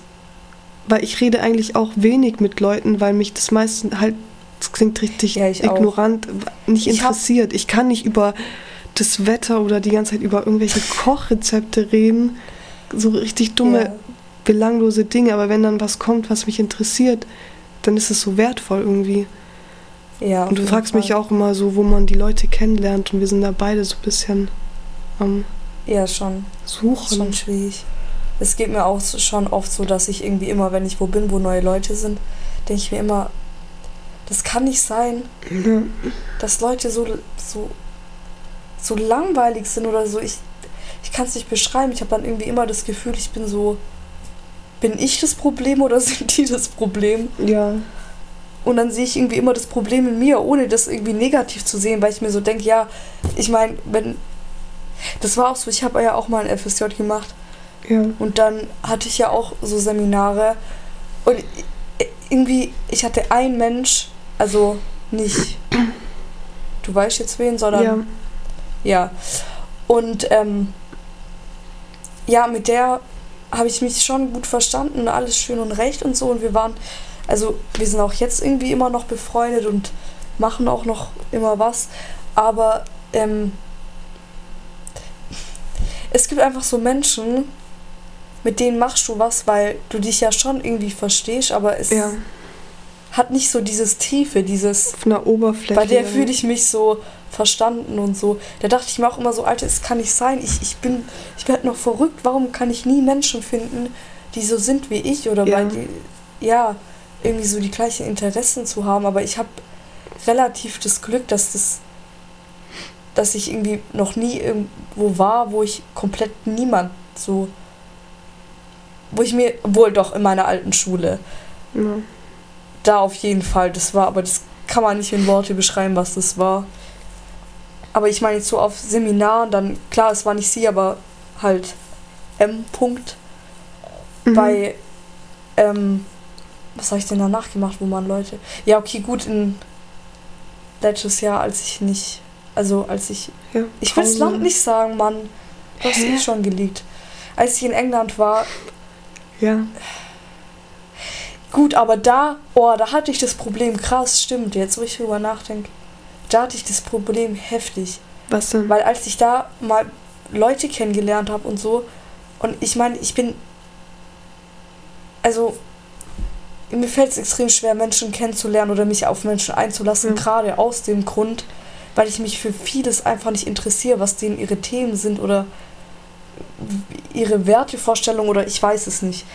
Weil ich rede eigentlich auch wenig mit Leuten, weil mich das meiste halt, das klingt richtig Ja, ich auch. ignorant, nicht Ich interessiert. Ich kann nicht über das Wetter oder die ganze Zeit über irgendwelche Kochrezepte reden. So richtig dumme, Ja. belanglose Dinge. Aber wenn dann was kommt, was mich interessiert, dann ist es so wertvoll irgendwie. Ja, Und du fragst mich Fall. auch immer so, wo man die Leute kennenlernt. Und wir sind da beide so ein bisschen am Ja, schon. Suchen. Schon schwierig. Es geht mir auch schon oft so, dass ich irgendwie immer, wenn ich wo bin, wo neue Leute sind, denke ich mir immer, das kann nicht sein, Ja. dass Leute so, so, so langweilig sind oder so. Ich, ich kann es nicht beschreiben. Ich habe dann irgendwie immer das Gefühl, ich bin so, bin ich das Problem oder sind die das Problem? ja. Und dann sehe ich irgendwie immer das Problem in mir, ohne das irgendwie negativ zu sehen, weil ich mir so denke, ja, ich meine, wenn. Das war auch so, ich habe ja auch mal ein FSJ gemacht Ja. und dann hatte ich ja auch so Seminare und irgendwie, ich hatte einen Mensch, also nicht, du weißt jetzt wen, sondern Ja. ja. Und ähm, ja, mit der habe ich mich schon gut verstanden, alles schön und recht und so. Und wir waren, also wir sind auch jetzt irgendwie immer noch befreundet und machen auch noch immer was. Aber ähm, es gibt einfach so Menschen, mit denen machst du was, weil du dich ja schon irgendwie verstehst, aber es Ja. hat nicht so dieses Tiefe, dieses Auf einer Oberfläche. bei der fühle ich mich so verstanden und so. Da dachte ich mir auch immer so, Alter, es kann nicht sein. Ich, ich bin, ich werde noch verrückt. Warum kann ich nie Menschen finden, die so sind wie ich oder Ja. weil die, ja, irgendwie so die gleichen Interessen zu haben. Aber ich habe relativ das Glück, dass das, dass ich irgendwie noch nie irgendwo war, wo ich komplett niemand so, wo ich mir, wohl doch in meiner alten Schule, Ja. da auf jeden Fall, das war, aber das kann man nicht in Worte beschreiben, was das war. Aber ich meine jetzt so auf Seminaren, dann, klar, es war nicht sie, aber halt M. Punkt. Mhm. Bei, ähm, was habe ich denn danach gemacht, wo man Leute. Ja, okay, gut, in letztes Jahr, als ich nicht, also als ich, ja. ich will das. Land nicht sagen, Mann, du hast eh schon geleakt. Als ich in England war, Ja. Gut, aber da, oh, da hatte ich das Problem krass, stimmt, jetzt wo ich drüber nachdenke. Da hatte ich das Problem heftig. Was denn? Weil als ich da mal Leute kennengelernt habe und so, und ich meine, ich bin. Also, mir fällt es extrem schwer, Menschen kennenzulernen oder mich auf Menschen einzulassen, Ja. gerade aus dem Grund, weil ich mich für vieles einfach nicht interessiere, was denen ihre Themen sind oder ihre Wertevorstellungen oder ich weiß es nicht.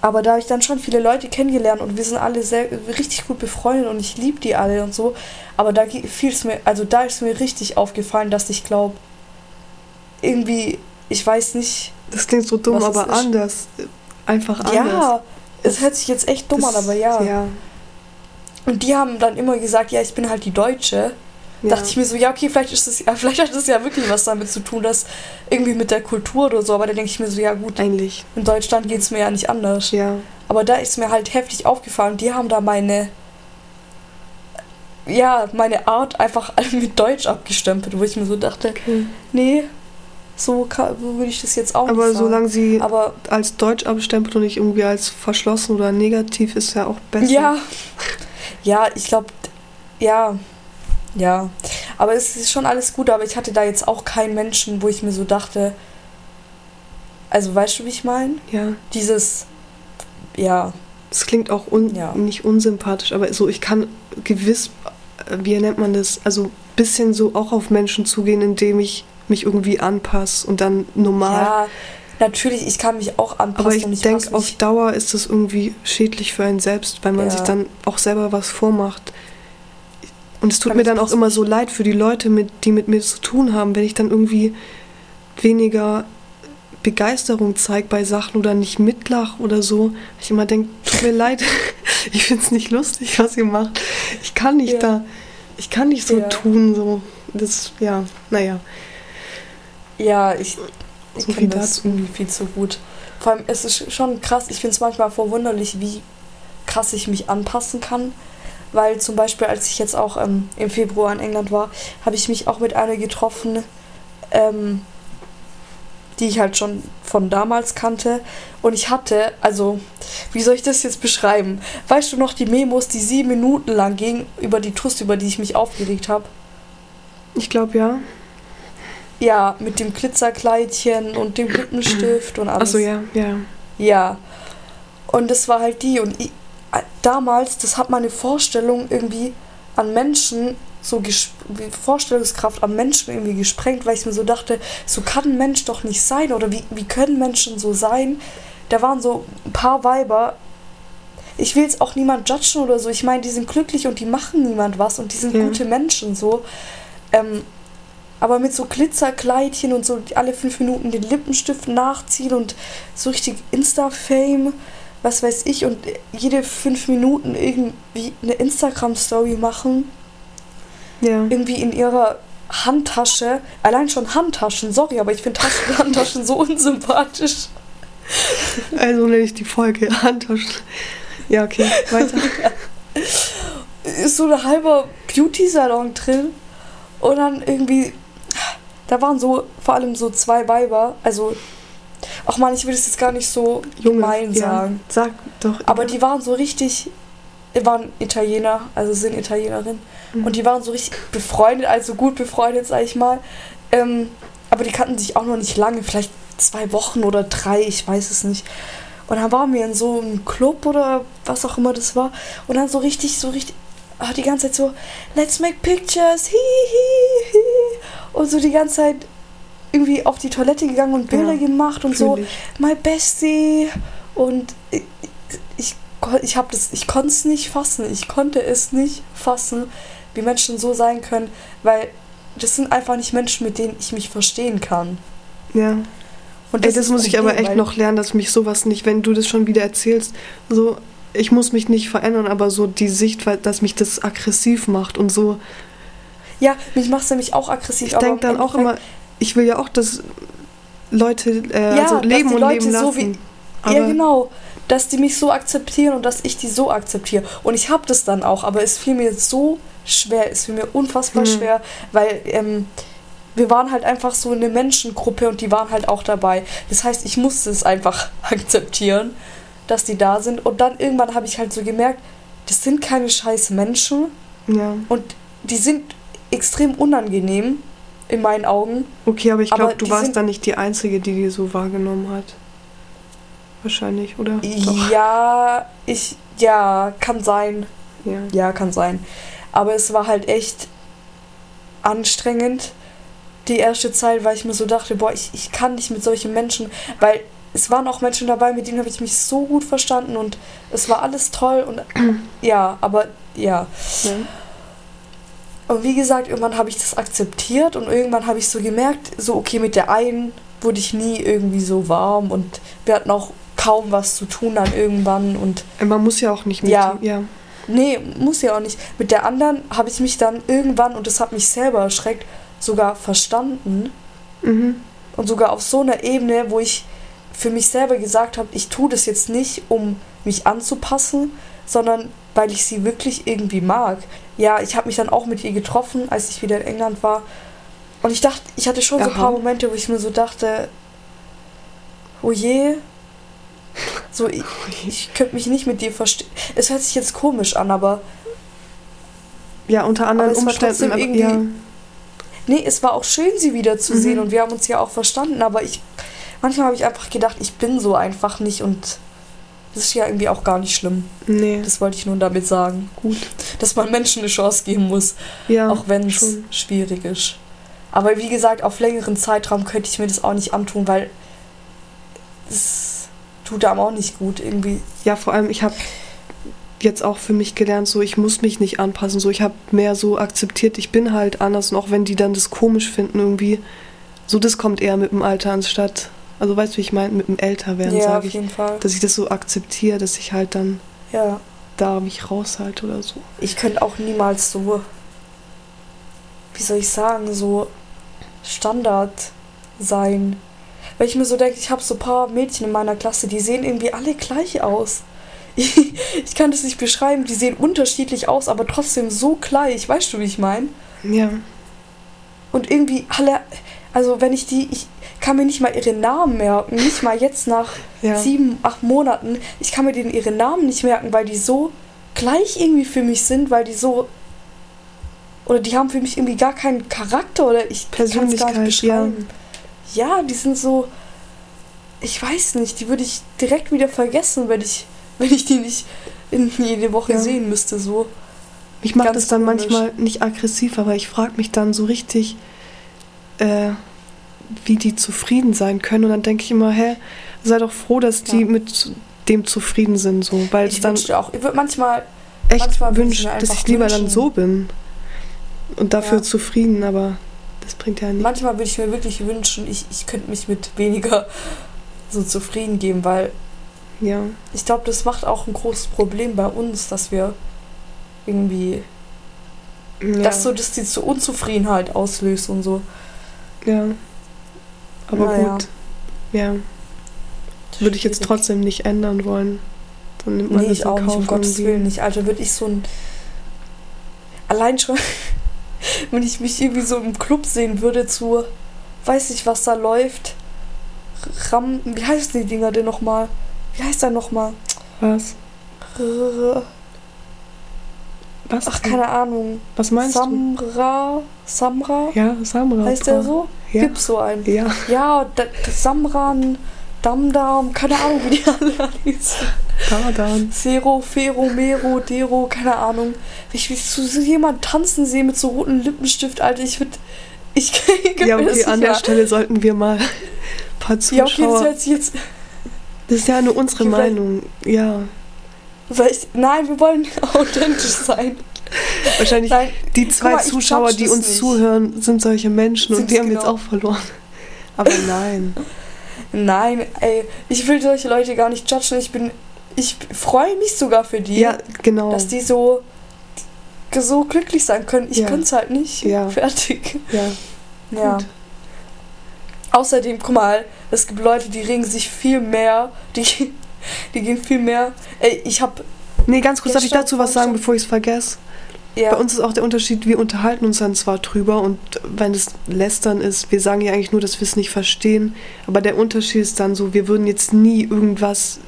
Aber da habe ich dann schon viele Leute kennengelernt und wir sind alle sehr richtig gut befreundet und ich liebe die alle und so. Aber da fiel es mir, also da ist mir richtig aufgefallen, dass ich glaube, irgendwie, ich weiß nicht, Das klingt so dumm, aber anders. Einfach anders. ja, es Es- hört sich jetzt echt dumm an, Das- aber ja. Ja. Und die haben dann immer gesagt, ja, ich bin halt die Deutsche. Ja. Dachte ich mir so, ja, okay, vielleicht ist das ja, vielleicht hat das ja wirklich was damit zu tun, dass irgendwie mit der Kultur oder so, aber da denke ich mir so, ja gut, Eigentlich. in Deutschland geht es mir ja nicht anders. Ja. Aber da ist mir halt heftig aufgefallen, die haben da meine, ja, meine Art einfach mit Deutsch abgestempelt, wo ich mir so dachte, Okay. nee, so kann, so würde ich das jetzt auch Aber nicht sagen. solange sie Aber als Deutsch abstempelt und nicht irgendwie als verschlossen oder negativ, ist ja auch besser. ja, ja, ich glaube, ja, ja. Aber es ist schon alles gut, aber ich hatte da jetzt auch keinen Menschen, wo ich mir so dachte, also weißt du, wie ich meine? Ja. Dieses, ja, Es klingt auch un Ja. nicht unsympathisch, aber so, ich kann gewiss, äh, wie nennt man das, also bisschen so auch auf Menschen zugehen, indem ich mich irgendwie anpasse und dann normal. ja, natürlich, ich kann mich auch anpassen aber ich ich denke, auf Dauer ist das irgendwie schädlich für einen selbst, weil man Ja. sich dann auch selber was vormacht. Und es tut mir dann auch immer so leid für die Leute, mit, die mit mir zu tun haben, wenn ich dann irgendwie weniger Begeisterung zeige bei Sachen oder nicht mitlach oder so. Ich immer denke, tut mir leid, ich finde es nicht lustig, was ihr macht. Ich kann nicht Ja. da, ich kann nicht so Ja. tun, so. Das, ja, naja. Ja, ich, ich So kenne das dazu. irgendwie viel zu gut. Vor allem, es ist schon krass, ich finde es manchmal verwunderlich, wie krass ich mich anpassen kann. Weil zum Beispiel, als ich jetzt auch ähm, im Februar in England war, habe ich mich auch mit einer getroffen, ähm, die ich halt schon von damals kannte. Und ich hatte, also, wie soll ich das jetzt beschreiben? Weißt du noch die Memos, die sieben Minuten lang gingen über die Tust, über die ich mich aufgeregt habe? Ich glaube ja. Ja, mit dem Glitzerkleidchen und dem Lippenstift und alles. Achso, ja, ja. Ja. Und das war halt die. Und ich, damals, das hat meine Vorstellung irgendwie an Menschen, so Vorstellungskraft an Menschen irgendwie gesprengt, weil ich mir so dachte, so kann ein Mensch doch nicht sein. Oder wie, wie können Menschen so sein? Da waren so ein paar Weiber. Ich will jetzt auch niemand judgen oder so. Ich meine, die sind glücklich und die machen niemand was und die sind Ja. gute Menschen so. Ähm, aber mit so Glitzerkleidchen und so alle fünf Minuten den Lippenstift nachziehen und so richtig Insta-Fame, was weiß ich, und jede fünf Minuten irgendwie eine Instagram-Story machen, Ja. irgendwie in ihrer Handtasche, allein schon Handtaschen, sorry, aber ich finde Taschen, Handtaschen so unsympathisch. Also nenne ich die Folge Handtaschen. Ja, okay, weiter. Ist so ein halber Beauty-Salon drin und dann irgendwie, da waren so vor allem so zwei Weiber, also, ach man, ich will das jetzt gar nicht so Junge, gemein ja. sagen. Sag doch. Aber ja. die waren so richtig, die waren Italiener, also sind Italienerin. Mhm. Und die waren so richtig befreundet, also gut befreundet, sag ich mal. Ähm, aber die kannten sich auch noch nicht lange, vielleicht zwei Wochen oder drei, ich weiß es nicht. Und dann waren wir in so einem Club oder was auch immer das war. Und dann so richtig, so richtig, ah, die ganze Zeit so, let's make pictures, hi, hi, hi. Und so die ganze Zeit irgendwie auf die Toilette gegangen und Bilder Ja, gemacht und so ich. my bestie und ich ich, ich habe das ich konnte es nicht fassen ich konnte es nicht fassen wie Menschen so sein können weil das sind einfach nicht Menschen mit denen ich mich verstehen kann Ja. und Ey, das muss ich aber echt noch lernen, dass mich sowas nicht, wenn du das schon wieder erzählst, so, ich muss mich nicht verändern, aber so die Sicht, weil- dass mich das aggressiv macht und so. ja mich macht es nämlich auch aggressiv Ich denke dann auch immer, ich will ja auch, dass Leute äh, Ja, also leben und Leute leben so lassen. wie- aber ja genau dass die mich so akzeptieren und dass ich die so akzeptiere und ich habe das dann auch aber es fiel mir so schwer es fiel mir unfassbar Mhm. schwer weil ähm, wir waren halt einfach so eine Menschengruppe und die waren halt auch dabei. Das heißt, ich musste es einfach akzeptieren, dass die da sind. Und dann irgendwann habe ich halt so gemerkt, das sind keine scheiß Menschen ja. und die sind extrem unangenehm in meinen Augen. Okay, aber ich glaube, du warst dann nicht die Einzige, die die so wahrgenommen hat. Wahrscheinlich, oder? Doch. Ja, ich, ja, kann sein. Ja. Ja, kann sein. Aber es war halt echt anstrengend, die erste Zeit, weil ich mir so dachte, boah, ich, ich kann nicht mit solchen Menschen, weil es waren auch Menschen dabei, mit denen habe ich mich so gut verstanden und es war alles toll und ja, aber ja. Ja. Und wie gesagt, irgendwann habe ich das akzeptiert und irgendwann habe ich so gemerkt, so okay, mit der einen wurde ich nie irgendwie so warm und wir hatten auch kaum was zu tun dann irgendwann und Man muss ja auch nicht mit. Ja. ja. Nee, muss ja auch nicht. Mit der anderen habe ich mich dann irgendwann, und das hat mich selber erschreckt, sogar verstanden. Mhm. Und sogar auf so einer Ebene, wo ich für mich selber gesagt habe, ich tue das jetzt nicht, um mich anzupassen, sondern weil ich sie wirklich irgendwie mag. Ja, ich habe mich dann auch mit ihr getroffen, als ich wieder in England war. Und ich dachte, ich hatte schon so ein Aha. paar Momente, wo ich mir so dachte, oh je, so ich, ich könnte mich nicht mit dir verstehen. Es hört sich jetzt komisch an, aber Ja, unter anderen es war Umständen. Aber, irgendwie- ja. Nee, es war auch schön, sie wiederzusehen Mhm. und wir haben uns ja auch verstanden, aber ich. Manchmal habe ich einfach gedacht, ich bin so einfach nicht und das ist ja irgendwie auch gar nicht schlimm. Nee, Das wollte ich nun damit sagen. gut. Dass man Menschen eine Chance geben muss, Ja, auch wenn es schwierig ist. Aber wie gesagt, auf längeren Zeitraum könnte ich mir das auch nicht antun, weil es tut einem auch nicht gut irgendwie. Ja, vor allem, ich habe jetzt auch für mich gelernt, so ich muss mich nicht anpassen, so ich habe mehr so akzeptiert, ich bin halt anders und auch wenn die dann das komisch finden irgendwie, so das kommt eher mit dem Alter anstatt, also weißt du, wie ich meine, mit dem Älterwerden, ja, auf sage ich, jeden Fall. dass ich das so akzeptiere, dass ich halt dann Ja. da mich raushalte oder so. Ich könnte auch niemals so, wie soll ich sagen, so Standard sein. Weil ich mir so denke, ich habe so ein paar Mädchen in meiner Klasse, die sehen irgendwie alle gleich aus. Ich, ich kann das nicht beschreiben, die sehen unterschiedlich aus, aber trotzdem so gleich. Weißt du, wie ich meine? Ja, Und irgendwie alle, also wenn ich die, ich kann mir nicht mal ihre Namen merken, nicht mal jetzt nach ja. sieben, acht Monaten. Ich kann mir denen ihre Namen nicht merken, weil die so gleich irgendwie für mich sind, weil die so oder die haben für mich irgendwie gar keinen Charakter oder ich kann's gar nicht Persönlichkeit, ja. beschreiben. Ja. die sind so, ich weiß nicht, die würde ich direkt wieder vergessen, wenn ich, wenn ich die nicht in jede Woche Ja. sehen müsste, so. Mich macht Ganz es dann komisch. manchmal nicht aggressiv, aber ich frage mich dann so richtig, äh, wie die zufrieden sein können. Und dann denke ich immer, hä, sei doch froh, dass die Ja. mit dem zufrieden sind, so. Weil es Ich dann auch, ich würde manchmal, echt manchmal mir dass ich lieber dann wünschen- so bin. Und dafür Ja. zufrieden, aber das bringt ja nichts. manchmal würde ich mir wirklich wünschen, ich, ich könnte mich mit weniger so zufrieden geben, weil Ja. ich glaube, das macht auch ein großes Problem bei uns, dass wir irgendwie, ja. dass so, dass die Unzufriedenheit auslöst und so. ja. Aber Naja. gut. Ja. Würde ich jetzt trotzdem nicht ändern wollen. Dann nimmt man Nee, das ich auch nicht, um Kauf Gottes. Willen nicht. Alter, würde ich so ein. Allein schon, wenn ich mich irgendwie so im Club sehen würde zu. Weiß ich, was da läuft. Ram. Wie heißen die Dinger denn nochmal? Wie heißt der nochmal? Was? R- Was? Ach, keine Ahnung. Was meinst Samra. Samra? du? Ja, Samra. heißt der so? Ja. Gibt's so einen? Ja, Ja, Samran, Damdam, keine Ahnung, wie die alle hießen. Dardan. Zero, Fero, Mero, Dero, keine Ahnung. Ich will so, so jemand tanzen sehen mit so rotem Lippenstift, Alter. Ich würde. Ich kriege Ja, okay, an der. Stelle sollten wir mal ein paar Ja, okay, das Zuschauer. jetzt. Das ist ja nur unsere Meinung. Ja, Weil ich, nein, wir wollen authentisch sein. wahrscheinlich Nein, die zwei mal, Zuschauer, die uns nicht. zuhören, sind solche Menschen und Sind's die haben jetzt genau. auch verloren. Aber nein. nein, ey, ich will solche Leute gar nicht judgen. Ich bin. Ich freue mich sogar für die, Ja, genau. dass die so. so glücklich sein können. Ich Ja. könnte es halt nicht. Ja. Fertig. Ja, Ja. gut. Außerdem, guck mal, es gibt Leute, die regen sich viel mehr, die, die gehen viel mehr. Ey, ich hab, Nee, ganz kurz, darf ich dazu was sagen, bevor ich es vergesse? Ja, Bei uns ist auch der Unterschied, wir unterhalten uns dann zwar drüber und wenn es lästern ist, wir sagen ja eigentlich nur, dass wir es nicht verstehen, aber der Unterschied ist dann so, wir würden jetzt nie irgendwas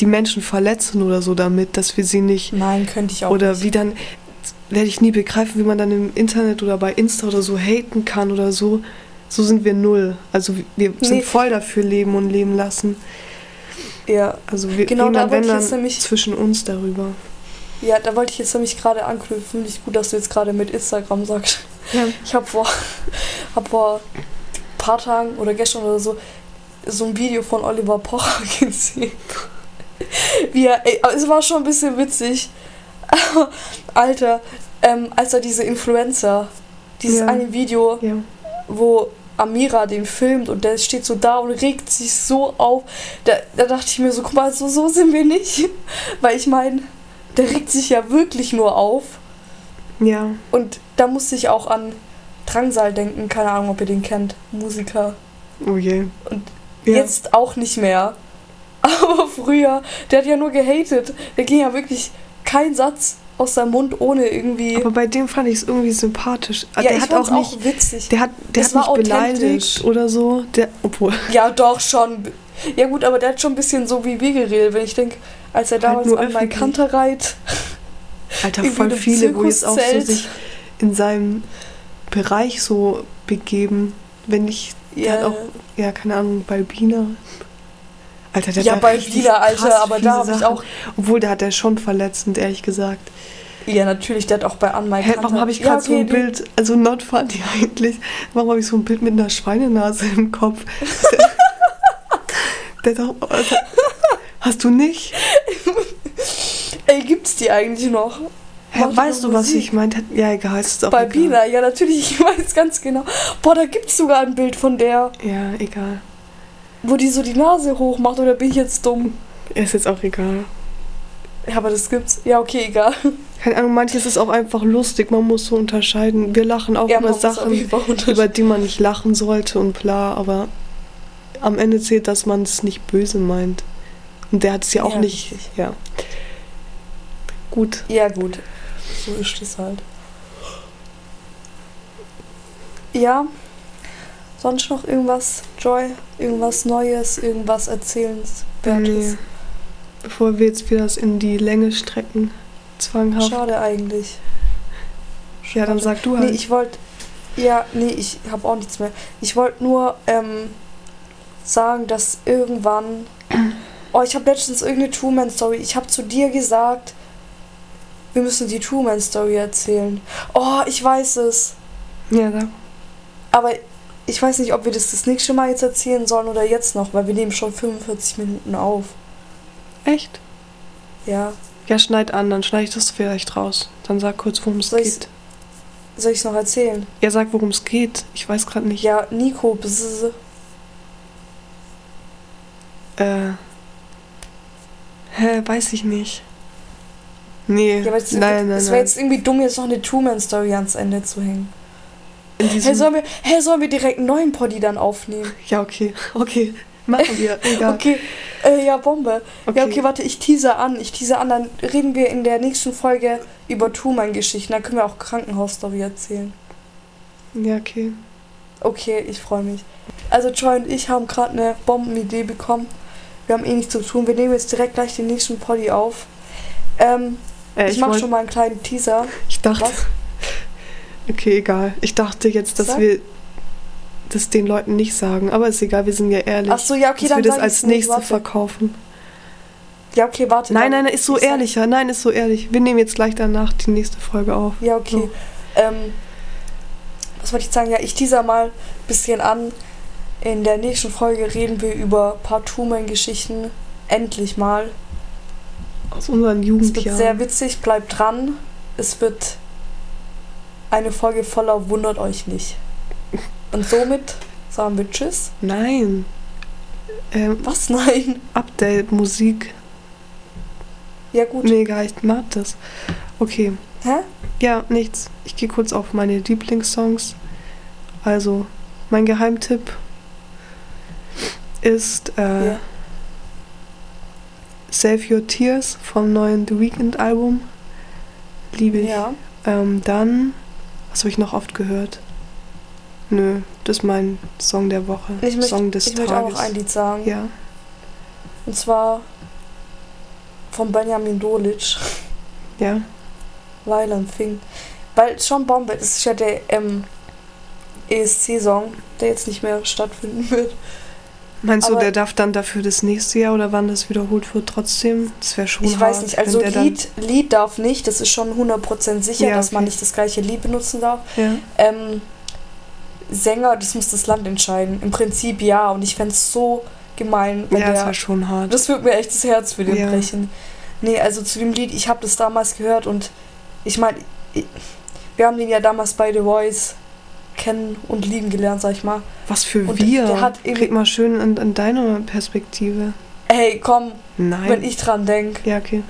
die Menschen verletzen oder so damit, dass wir sie nicht nein, könnte ich auch oder nicht. wie dann werde ich nie begreifen, wie man dann im Internet oder bei Insta oder so haten kann oder so. So sind wir null. Also wir sind Nee. voll dafür leben und leben lassen. Ja, Also wir Genau, reden da dann, wenn dann zwischen uns darüber. Ja, da wollte ich jetzt nämlich gerade anknüpfen. Ich gut, dass du jetzt gerade mit Instagram sagst. Ja. Ich habe vor, hab vor ein paar Tagen oder gestern oder so so ein Video von Oliver Pocher gesehen. Wie er, ey, es war schon ein bisschen witzig. Alter, ähm, als er diese Influencer, dieses Ja. eine Video, Ja. wo Amira den filmt und der steht so da und regt sich so auf. Da, da dachte ich mir so, guck mal, so, so sind wir nicht. Weil ich meine, der regt sich ja wirklich nur auf. Ja. Und da musste ich auch an Drangsal denken, keine Ahnung, ob ihr den kennt, Musiker. Oh je. Und ja. Jetzt auch nicht mehr. Aber früher, der hat ja nur gehatet. Der ging ja wirklich kein Satz aus seinem Mund ohne irgendwie. Aber bei dem fand ich es irgendwie sympathisch. ja, der hat auch nicht. witzig. Der hat, der Es hat nicht beleidigt oder so. Der, obwohl. Ja, doch schon. Ja gut, aber der hat schon ein bisschen so wie wir geredet, wenn ich denke, als er damals nur an mein öffentlich. Kantereit Alter, voll viele, wo jetzt auch so sich in seinem Bereich so begeben. Wenn ich. Ja. auch, ja, keine Ahnung, Balbina. Alter, der Ja, hat bei Wiener, Alter, aber da habe ich auch. Obwohl, der hat er schon verletzend, ehrlich gesagt. Ja, natürlich, der hat auch bei An My Hä, warum habe ich gerade so ein Bild, also not funny eigentlich, warum habe ich so ein Bild mit einer Schweinenase im Kopf? der, der doch, also, hast du nicht? Ey, gibt's die eigentlich noch? Hä, weißt du, was Musik. ich meinte? Ja, egal, ist auch Bei egal. Bina, ja, natürlich, ich weiß ganz genau. Boah, da gibt's sogar ein Bild von der, Ja, egal. wo die so die Nase hoch macht, oder bin ich jetzt dumm? Ist jetzt auch egal. Ja, aber das gibt's. Ja, okay, egal. Keine Ahnung, manches ist auch einfach lustig, man muss so unterscheiden. Wir lachen auch Ja, über Sachen, unterscheiden. über die man nicht lachen sollte und bla, aber am Ende zählt, dass man es nicht böse meint. Und der hat es ja auch Ja, nicht. richtig. Ja. Gut. Ja, gut. So ist es halt. Ja. Sonst noch irgendwas, Joy? Irgendwas Neues, irgendwas Erzählenswertes? Nee. Bevor wir jetzt wieder das in die Länge strecken, Zwanghaft. Schade eigentlich. Ja, dann sag du halt. Nee, ich wollte. Ja, nee, ich habe auch nichts mehr. Ich wollte nur ähm, sagen, dass irgendwann. Oh, ich habe letztens irgendeine Truman-Story. Ich habe zu dir gesagt, wir müssen die Truman-Story erzählen. Oh, ich weiß es. ja, sag. Aber ich weiß nicht, ob wir das das nächste Mal jetzt erzählen sollen oder jetzt noch, weil wir nehmen schon 45 Minuten auf. Echt? Ja. Ja, schneid an, dann schneide ich das vielleicht raus. Dann sag kurz, worum es geht. Soll ich es noch erzählen? Ja, sag, worum es geht. Ich weiß gerade nicht. Ja, Nico, bzz. Äh. Hä, weiß ich nicht. Nee, Ja, aber es, nein, nein, es wäre jetzt irgendwie dumm, jetzt noch eine Truman-Story ans Ende zu hängen. Hey, sollen wir, hey, sollen wir direkt einen neuen Poddy dann aufnehmen? ja, okay, okay. Machen wir, egal. Okay, äh, ja, Bombe. okay. Ja, okay, warte, ich teaser an. Ich teaser an, dann reden wir in der nächsten Folge über Truman-Geschichten. Dann können wir auch Krankenhausstory erzählen. Ja, okay. Okay, ich freue mich. Also Joy und ich haben gerade eine Bombenidee bekommen. Wir haben eh nichts zu tun. Wir nehmen jetzt direkt gleich den nächsten Poddy auf. Ähm, Äh, ich ich mache schon mal einen kleinen Teaser. Ich dachte, Was? okay, egal. Ich dachte jetzt, dass Sag. wir das den Leuten nicht sagen. Aber ist egal, wir sind ja ehrlich. Ach so, ja, okay, dass dann wir das als nächstes verkaufen. Ja, okay, warte. Nein, dann- nein, ist so ich sag- ehrlicher. Nein, ist so ehrlich. Wir nehmen jetzt gleich danach die nächste Folge auf. Ja, okay. Ähm, was wollte ich sagen? Ja, ich teaser mal ein bisschen an. In der nächsten Folge reden wir über Truman-Geschichten. Endlich mal. Aus unseren Es wird Jugendjahren. sehr witzig, bleibt dran. Es wird eine Folge voller Wundert euch nicht. Und somit sagen wir Tschüss. Nein. Ähm, Was? Nein. Update, Musik. Ja, gut. Nee, egal, ich mag das. Okay. Hä? Ja, nichts. Ich gehe kurz auf meine Lieblingssongs. Also, mein Geheimtipp ist äh, Ja. Save Your Tears vom neuen The Weeknd Album. Liebe ich. Ja. Ähm, dann, was habe ich noch oft gehört? Nö, das ist mein Song der Woche. Ich möchte, Song des ich möchte auch Tages. ein Lied sagen. ja. Und zwar von Benjamin Dolic. Ja. Weiland Fing. Weil schon Bombe, das ist ja der ähm, ESC-Song, der jetzt nicht mehr stattfinden wird. Meinst du, Aber- der darf dann dafür das nächste Jahr oder wann das wiederholt wird trotzdem? Das wäre schon ich hart, weiß nicht, also Lied, Lied darf nicht, das ist schon 100% sicher, Ja, dass man okay. nicht das gleiche Lied benutzen darf. Dann, Ähm, Sänger, das muss das Land entscheiden. Im Prinzip ja, und ich fände es so gemein, ja, wenn ja das wäre schon hart. Das wird mir echt das Herz für den Ja. brechen. Nee, also zu dem Lied, ich habe das damals gehört und ich meine, wir haben den ja damals bei The Voice kennen und lieben gelernt, sag ich mal. Was für Und wir? der hat irgendwie- Red mal schön in, in deiner Perspektive. Ey, komm, Nein. wenn ich dran denke, ja, okay.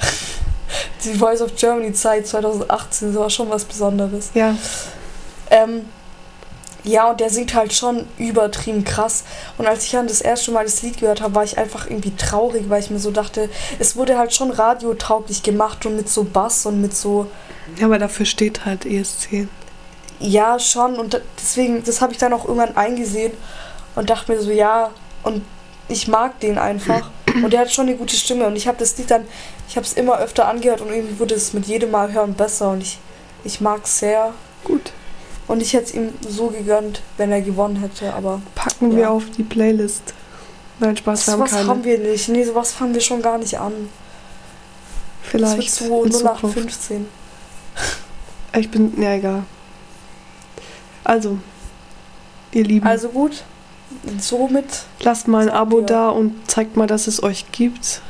die Voice of Germany Zeit 2018, das war schon was Besonderes. Ja, Ähm, ja, und der singt halt schon übertrieben krass. Und als ich dann das erste Mal das Lied gehört habe, war ich einfach irgendwie traurig, weil ich mir so dachte, es wurde halt schon radiotauglich gemacht und mit so Bass und mit so ja, aber dafür steht halt ESC. Ja, schon. Und deswegen, das habe ich dann auch irgendwann eingesehen und dachte mir so, ja, und ich mag den einfach. Und der hat schon eine gute Stimme. Und ich habe das Lied dann, ich habe es immer öfter angehört und irgendwie wurde es mit jedem Mal hören besser. Und ich, ich mag es sehr. Gut. Und ich hätte es ihm so gegönnt, wenn er gewonnen hätte. Aber Packen Ja. wir auf die Playlist. Nein, Spaß, wir haben sowas keine. haben wir nicht. Nee, sowas fangen wir schon gar nicht an. Vielleicht das wird so in Zukunft. 0815. Ich bin, ja, egal. Also, ihr Lieben, Also gut. Somit. lasst mal ein Abo da und zeigt mal, dass es euch gibt.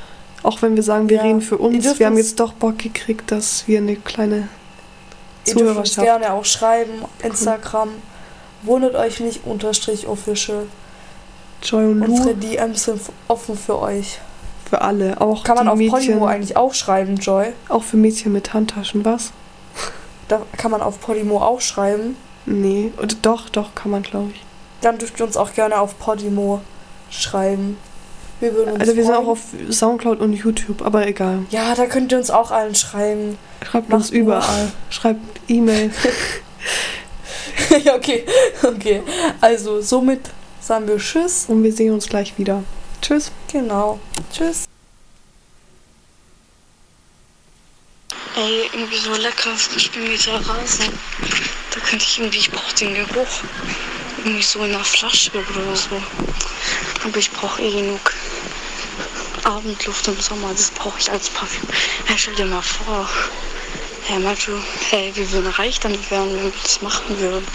Auch wenn wir sagen, wir Ja. reden für uns. Wir haben jetzt doch Bock gekriegt, dass wir eine kleine Ihr dürft uns Zuhörerschaft. gerne auch schreiben. Instagram. Wundert euch nicht, unterstrich official. Joy und Unsere Lu DMs sind offen für euch. für alle. Auch Kann man auf Mädchen, Podimo eigentlich auch schreiben, Joy? auch für Mädchen mit Handtaschen, was? Da kann man auf Podimo auch schreiben. Nee, oder doch, doch, kann man, glaube ich. Dann dürft ihr uns auch gerne auf Podimo schreiben. Wir würden uns Also wir sind freuen. auch auf Soundcloud und YouTube, aber egal. Ja, da könnt ihr uns auch allen schreiben. Schreibt Macht uns nur. überall. Schreibt E-Mail. ja, okay. Okay. Also, somit sagen wir Tschüss. und wir sehen uns gleich wieder. Tschüss. Genau. Tschüss. Ey, irgendwie so lecker, frisch gemähter Rasen. Da könnte ich irgendwie, ich brauche den Geruch. Irgendwie so in einer Flasche oder so. Aber ich brauche eh genug Abendluft im Sommer. Das brauche ich als Parfüm. Hey, stell dir mal vor. Hey, du, hey, wie würden reich damit werden, wenn wir das machen würden?